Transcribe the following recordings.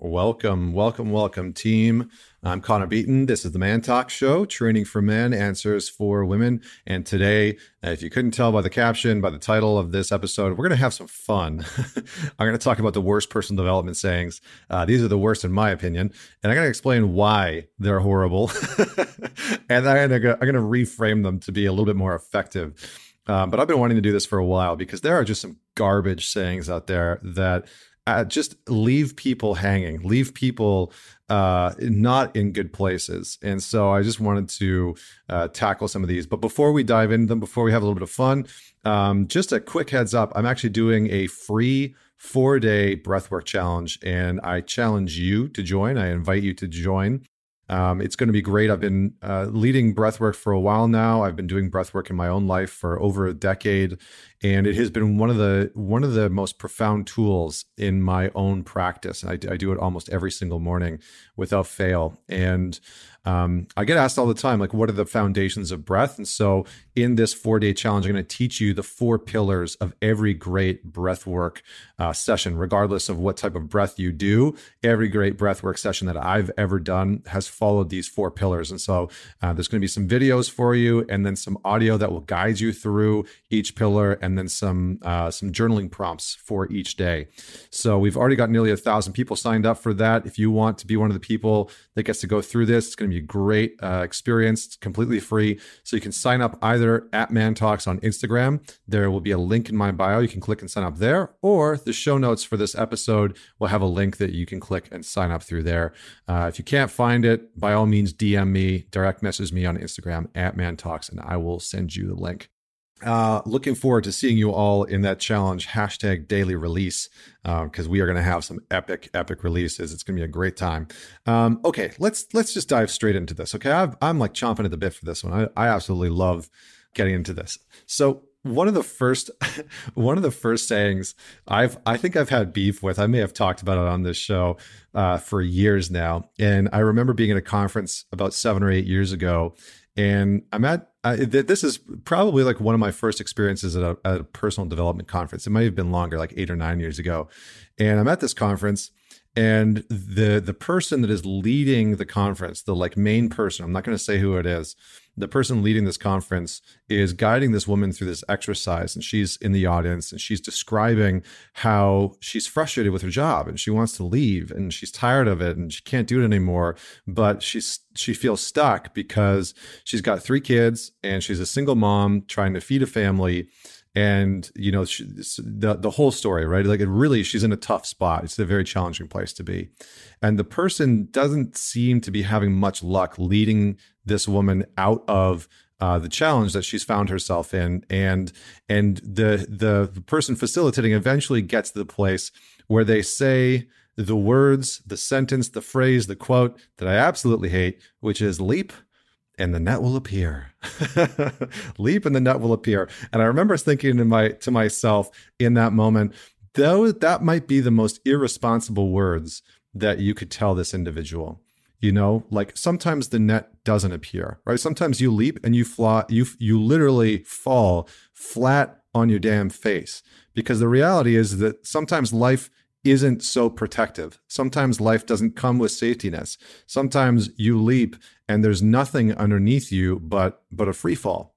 Welcome, welcome, welcome, team. I'm Connor Beaton. This is the Man Talk Show, training for men, answers for women. And today, uh, if you couldn't tell by the caption, by the title of this episode, we're going to have some fun. I'm going to talk about the worst personal development sayings. Uh, these are the worst, in my opinion. And I'm going to explain why they're horrible. and I'm going to reframe them to be a little bit more effective. Um, but I've been wanting to do this for a while because there are just some garbage sayings out there that uh, just leave people hanging, leave people uh, not in good places. And so I just wanted to uh, tackle some of these. But before we dive into them, before we have a little bit of fun, um, just a quick heads up I'm actually doing a free four day breathwork challenge, and I challenge you to join. I invite you to join. Um, it's going to be great. I've been uh, leading breathwork for a while now. I've been doing breathwork in my own life for over a decade, and it has been one of the one of the most profound tools in my own practice. And I, I do it almost every single morning without fail. And um, I get asked all the time, like, what are the foundations of breath? And so, in this four day challenge, I'm going to teach you the four pillars of every great breath work uh, session, regardless of what type of breath you do. Every great breath work session that I've ever done has followed these four pillars. And so, uh, there's going to be some videos for you, and then some audio that will guide you through each pillar, and then some uh, some journaling prompts for each day. So, we've already got nearly a thousand people signed up for that. If you want to be one of the people that gets to go through this, it's going to be a great uh, experience. It's completely free. So you can sign up either at Man Talks on Instagram. There will be a link in my bio. You can click and sign up there, or the show notes for this episode will have a link that you can click and sign up through there. Uh, if you can't find it, by all means, DM me, direct message me on Instagram at Man Talks, and I will send you the link. Uh, looking forward to seeing you all in that challenge. Hashtag daily release because uh, we are going to have some epic epic releases. It's going to be a great time. Um, okay let's let's just dive straight into this okay? I am like chomping at the bit for this one. I, I absolutely love getting into this. So one of the first one of the first sayings I've I think I've had beef with. I may have talked about it on this show uh, for years now, and I remember being at a conference about seven or eight years ago, and I'm at uh, this is probably like one of my first experiences at a, at a, personal development conference. It might have been longer, like eight or nine years ago. And I'm at this conference, and the the person that is leading the conference, the like main person, I'm not going to say who it is, the person leading this conference is guiding this woman through this exercise and she's in the audience and she's describing how she's frustrated with her job and she wants to leave and she's tired of it and she can't do it anymore but she's she feels stuck because she's got three kids and she's a single mom trying to feed a family and you know she, the the whole story right? Like it really she's in a tough spot. It's a very challenging place to be. And the person doesn't seem to be having much luck leading this woman out of uh, the challenge that she's found herself in. And and the the person facilitating eventually gets to the place where they say the words the sentence the phrase the quote that i absolutely hate which is leap and the net will appear. Leap and the net will appear. And I remember thinking to my to myself in that moment, though that might be the most irresponsible words that you could tell this individual. You know, like sometimes the net doesn't appear, right? Sometimes you leap and you fly, you you literally fall flat on your damn face because the reality is that sometimes life isn't so protective. Sometimes life doesn't come with safety nets. Sometimes you leap and there's nothing underneath you but but a free fall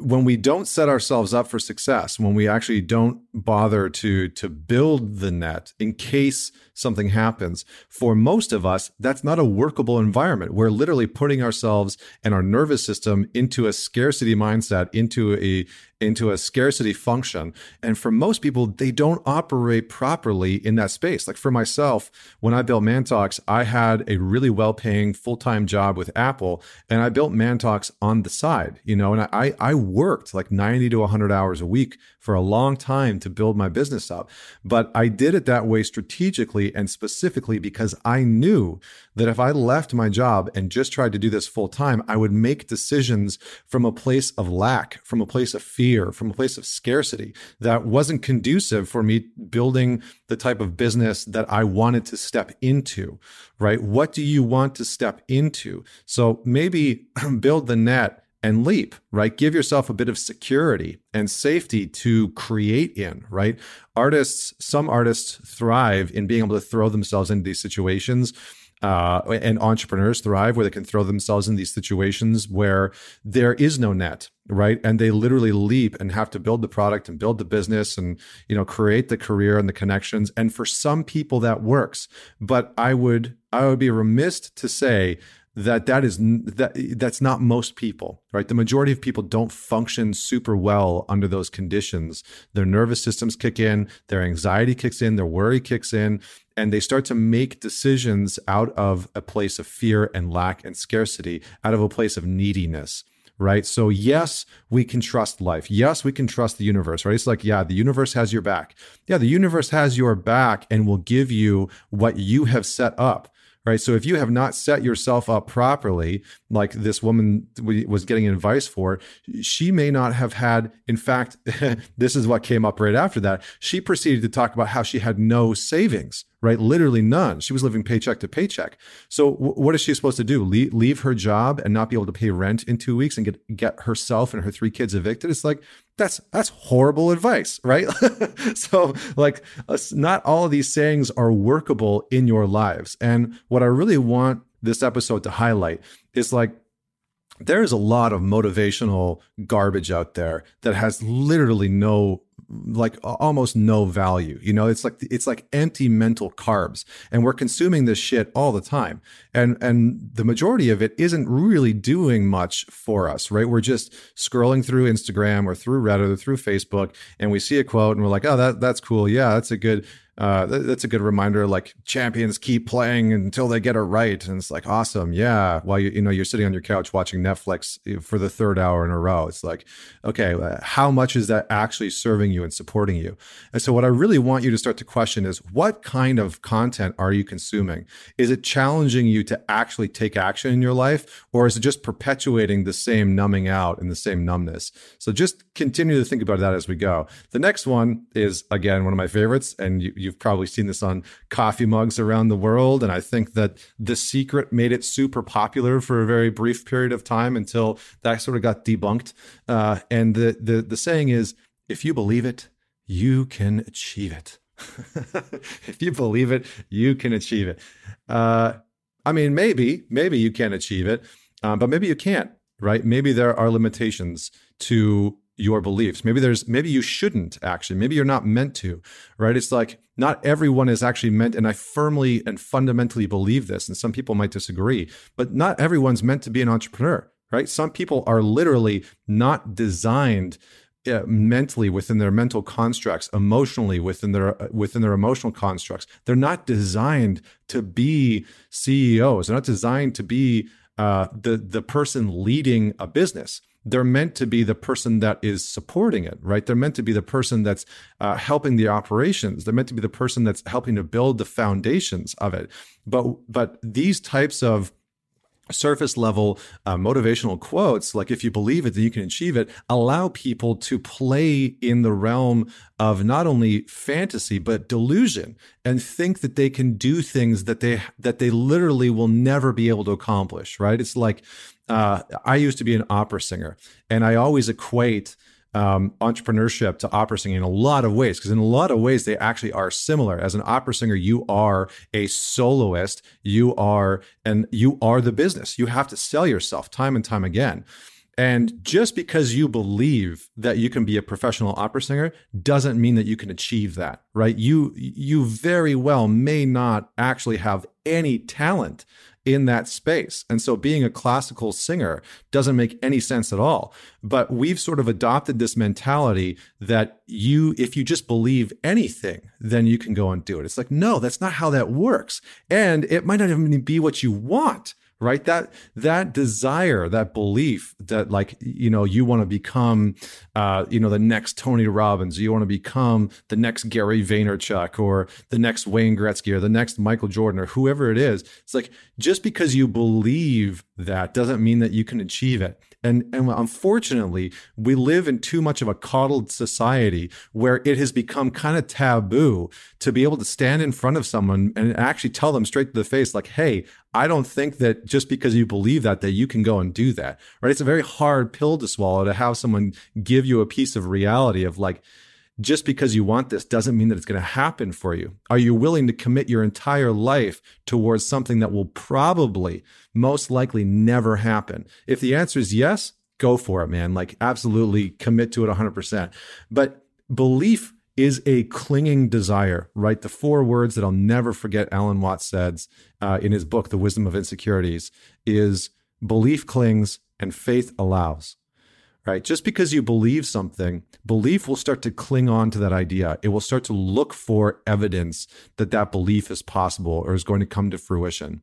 when we don't set ourselves up for success, when we actually don't bother to to build the net in case something happens, for most of us, that's not a workable environment. We're literally putting ourselves and our nervous system into a scarcity mindset, into a into a scarcity function. And for most people, they don't operate properly in that space. Like for myself, when I built ManTalks, I had a really well-paying full-time job with Apple, and I built ManTalks on the side, you know, and I I worked like 90 to 100 hours a week for a long time to build my business up. But I did it that way strategically and specifically because I knew that if I left my job and just tried to do this full time, I would make decisions from a place of lack, from a place of fear, from a place of scarcity that wasn't conducive for me building the type of business that I wanted to step into, right? What do you want to step into? So maybe build the net and leap, right? Give yourself a bit of security and safety to create in, right? Artists, some artists thrive in being able to throw themselves into these situations. Uh, and entrepreneurs thrive where they can throw themselves in these situations where there is no net, right? And they literally leap and have to build the product and build the business and you know create the career and the connections. And for some people that works, but I would I would be remiss to say that that is that that's not most people right the majority of people don't function super well under those conditions their nervous systems kick in their anxiety kicks in their worry kicks in and they start to make decisions out of a place of fear and lack and scarcity out of a place of neediness right? So yes we can trust life. Yes we can trust the universe right? It's like yeah the universe has your back. Yeah the universe has your back and will give you what you have set up right? So if you have not set yourself up properly, like this woman was getting advice for, she may not have had, in fact, this is what came up right after that. She proceeded to talk about how she had no savings, right? Literally none. She was living paycheck to paycheck. So w- what is she supposed to do? Le- leave her job and not be able to pay rent in two weeks and get get herself and her three kids evicted? It's like that's that's horrible advice, right? so like not all of these sayings are workable in your lives. And what I really want this episode to highlight is like there's a lot of motivational garbage out there that has literally no like almost no value you know? It's like it's like empty mental carbs and we're consuming this shit all the time and and the majority of it isn't really doing much for us right? We're just scrolling through instagram or through reddit or through facebook and we see a quote and we're like oh that that's cool. Yeah that's a good uh, that's a good reminder. Like champions keep playing until they get it right, and it's like awesome, yeah. While you you know you're sitting on your couch watching Netflix eh, for the third hour in a row, it's like, okay, uh, how much is that actually serving you and supporting you? And so, what I really want you to start to question is, what kind of content are you consuming? Is it challenging you to actually take action in your life, or is it just perpetuating the same numbing out and the same numbness? So, just continue to think about that as we go. The next one is again one of my favorites, and you, you You've probably seen this on coffee mugs around the world. And I think that The Secret made it super popular for a very brief period of time until that sort of got debunked. Uh, and the, the, the saying is if you believe it, you can achieve it. if you believe it, you can achieve it. Uh, I mean, maybe, maybe you can achieve it, um, but maybe you can't, right? Maybe there are limitations to your beliefs. Maybe there's maybe you shouldn't actually. Maybe you're not meant to, right? It's like not everyone is actually meant and I firmly and fundamentally believe this and some people might disagree, but not everyone's meant to be an entrepreneur, right? Some people are literally not designed uh, mentally within their mental constructs emotionally within their uh, within their emotional constructs they're not designed to be ceos they're not designed to be uh, the the person leading a business they're meant to be the person that is supporting it, right? They're meant to be the person that's uh, helping the operations. They're meant to be the person that's helping to build the foundations of it. But but these types of surface level uh, motivational quotes like if you believe it then you can achieve it allow people to play in the realm of not only fantasy but delusion and think that they can do things that they that they literally will never be able to accomplish right it's like uh, I used to be an opera singer, and I always equate um, entrepreneurship to opera singing in a lot of ways because in a lot of ways they actually are similar. As an opera singer, you are a soloist, you are and you are the business. You have to sell yourself time and time again. And just because you believe that you can be a professional opera singer doesn't mean that you can achieve that, right? You you very well may not actually have any talent in that space. And so being a classical singer doesn't make any sense at all. But we've sort of adopted this mentality that you, if you just believe anything, then you can go and do it. It's like, no, that's not how that works. And it might not even be what you want right? That that desire that belief that like you know you want to become uh you know the next tony robbins you want to become the next gary vaynerchuk or the next wayne gretzky or the next michael jordan or whoever it is it's like just because you believe that doesn't mean that you can achieve it And, and unfortunately, we live in too much of a coddled society where it has become kind of taboo to be able to stand in front of someone and actually tell them straight to the face, like, hey, I don't think that just because you believe that, that you can go and do that. Right. It's a very hard pill to swallow to have someone give you a piece of reality of like, just because you want this doesn't mean that it's going to happen for you. Are you willing to commit your entire life towards something that will probably, most likely, never happen? If the answer is yes, go for it, man. Like, absolutely commit to it 100%. But belief is a clinging desire, right? The four words that I'll never forget Alan Watts says uh, in his book, The Wisdom of Insecurities, is belief clings and faith allows right? Just because you believe something, belief will start to cling on to that idea. It will start to look for evidence that that belief is possible or is going to come to fruition.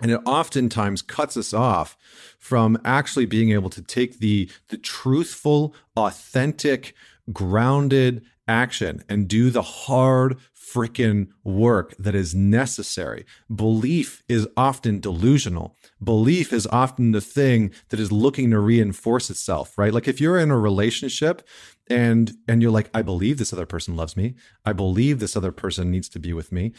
And it oftentimes cuts us off from actually being able to take the, the truthful, authentic, grounded action and do the hard, freaking work that is necessary. Belief is often delusional. Belief is often the thing that is looking to reinforce itself, right? Like if you're in a relationship and and you're like I believe this other person loves me. I believe this other person needs to be with me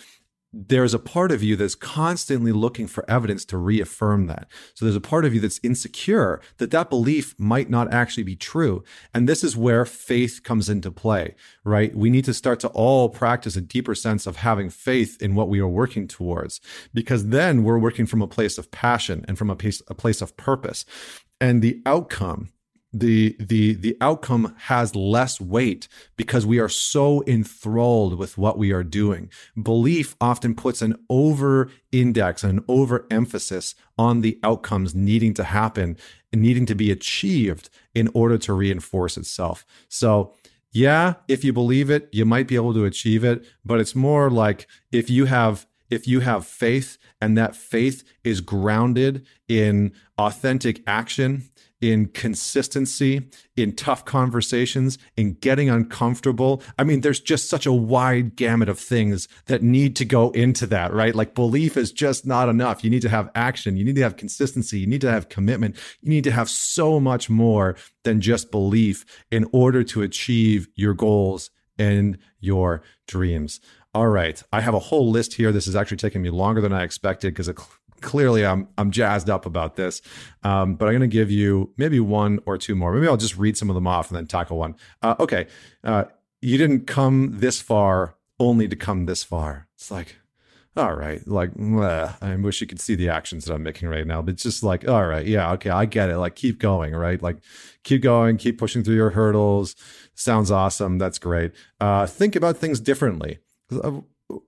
there's a part of you that's constantly looking for evidence to reaffirm that. So there's a part of you that's insecure that that belief might not actually be true. And this is where faith comes into play, right? We need to start to all practice a deeper sense of having faith in what we are working towards, because then we're working from a place of passion and from a place, a place of purpose. And the outcome the the the outcome has less weight because we are so enthralled with what we are doing. Belief often puts an over index and an over emphasis on the outcomes needing to happen and needing to be achieved in order to reinforce itself. So yeah if you believe it you might be able to achieve it but it's more like if you have if you have faith and that faith is grounded in authentic action in consistency, in tough conversations, in getting uncomfortable. I mean, there's just such a wide gamut of things that need to go into that, right? Like belief is just not enough. You need to have action. You need to have consistency. You need to have commitment. You need to have so much more than just belief in order to achieve your goals and your dreams. All right. I have a whole list here. This is actually taking me longer than I expected because clearly I'm I'm jazzed up about this. Um, but I'm going to give you maybe one or two more. Maybe I'll just read some of them off and then tackle one. Uh, okay, uh, you didn't come this far only to come this far. It's like, all right, like bleh, I wish you could see the actions that I'm making right now. But it's just like, all right, yeah, okay, I get it. Like keep going, right? Like keep going, keep pushing through your hurdles. Sounds awesome. That's great. Uh, think about things differently. Uh,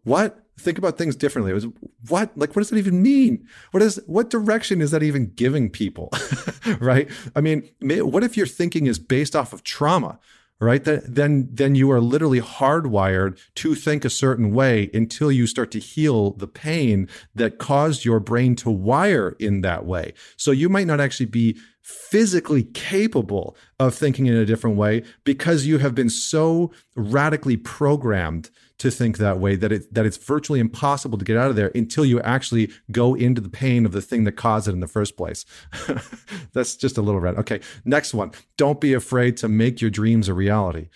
what? Think about things differently. It was what like what does that even mean? What is what direction is that even giving people? right? I mean, what if your thinking is based off of trauma? Right? Then then you are literally hardwired to think a certain way until you start to heal the pain that caused your brain to wire in that way. So you might not actually be physically capable of thinking in a different way because you have been so radically programmed to think that way that it that it's virtually impossible to get out of there until you actually go into the pain of the thing that caused it in the first place. That's just a little red. Okay, next one. Don't be afraid to make your dreams a reality.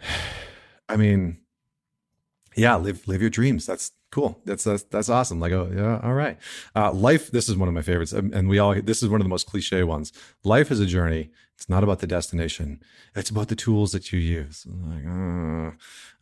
I mean, yeah, live live your dreams. That's cool. That's that's, that's awesome. Like, oh yeah, all right. Uh, life. This is one of my favorites, and we all. This is one of the most cliche ones. Life is a journey. It's not about the destination. It's about the tools that you use. Like, uh,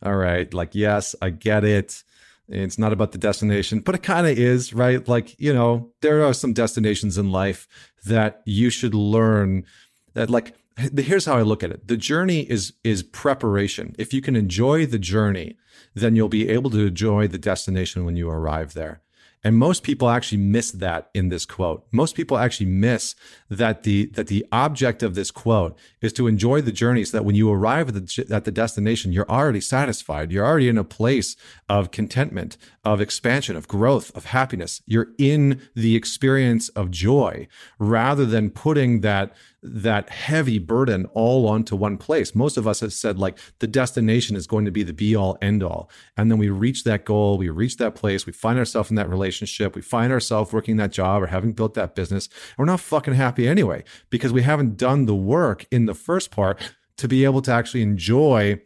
all right. Like, yes, I get it. It's not about the destination, but it kind of is, right? Like, you know, there are some destinations in life that you should learn that like here's how I look at it. The journey is is preparation. If you can enjoy the journey, then you'll be able to enjoy the destination when you arrive there. And most people actually miss that in this quote. Most people actually miss that the that the object of this quote is to enjoy the journey so that when you arrive at the at the destination, you're already satisfied. You're already in a place of contentment, of expansion, of growth, of happiness. You're in the experience of joy rather than putting that that heavy burden all onto one place. Most of us have said like the destination is going to be the be all end all. And then we reach that goal, we reach that place, we find ourselves in that relationship, we find ourselves working that job or having built that business. And we're not fucking happy anyway because we haven't done the work in the first part to be able to actually enjoy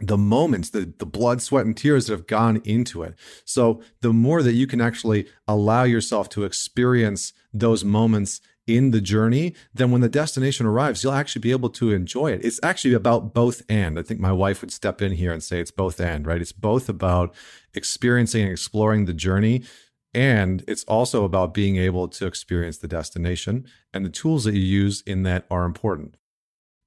the moments, the, the blood, sweat, and tears that have gone into it. So, the more that you can actually allow yourself to experience those moments in the journey, then when the destination arrives, you'll actually be able to enjoy it. It's actually about both and. I think my wife would step in here and say it's both and, right? It's both about experiencing and exploring the journey. And it's also about being able to experience the destination. And the tools that you use in that are important.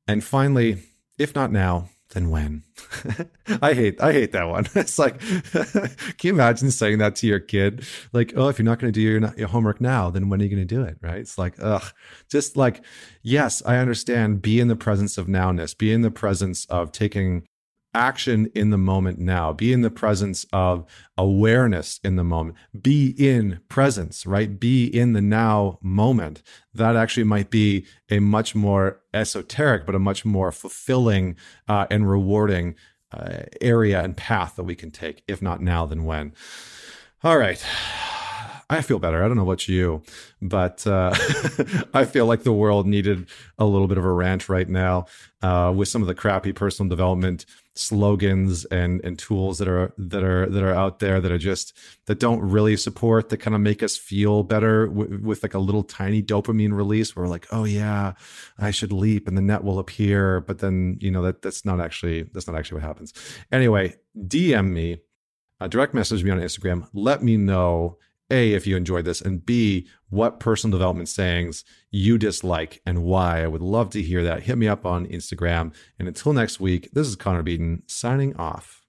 And finally, if not now, then when? I hate I hate that one. It's like, can you imagine saying that to your kid? Like, oh, if you're not going to do your, your homework now, then when are you going to do it? Right? It's like, ugh, just like, yes, I understand. Be in the presence of nowness. Be in the presence of taking action in the moment now. Be in the presence of awareness in the moment. Be in presence, right? Be in the now moment. That actually might be a much more esoteric, but a much more fulfilling uh, and rewarding uh, area and path that we can take. If not now, then when? All right. I feel better. I don't know about you, but uh, I feel like the world needed a little bit of a rant right now uh, with some of the crappy personal development slogans and and tools that are that are that are out there that are just that don't really support that kind of make us feel better w- with like a little tiny dopamine release where we're like oh yeah i should leap and the net will appear. But then you know that that's not actually that's not actually what happens. Anyway dm me uh, direct message me on instagram. Let me know a, if you enjoyed this, and B, what personal development sayings you dislike and why. I would love to hear that. Hit me up on Instagram. And until next week, this is Connor Beaton signing off.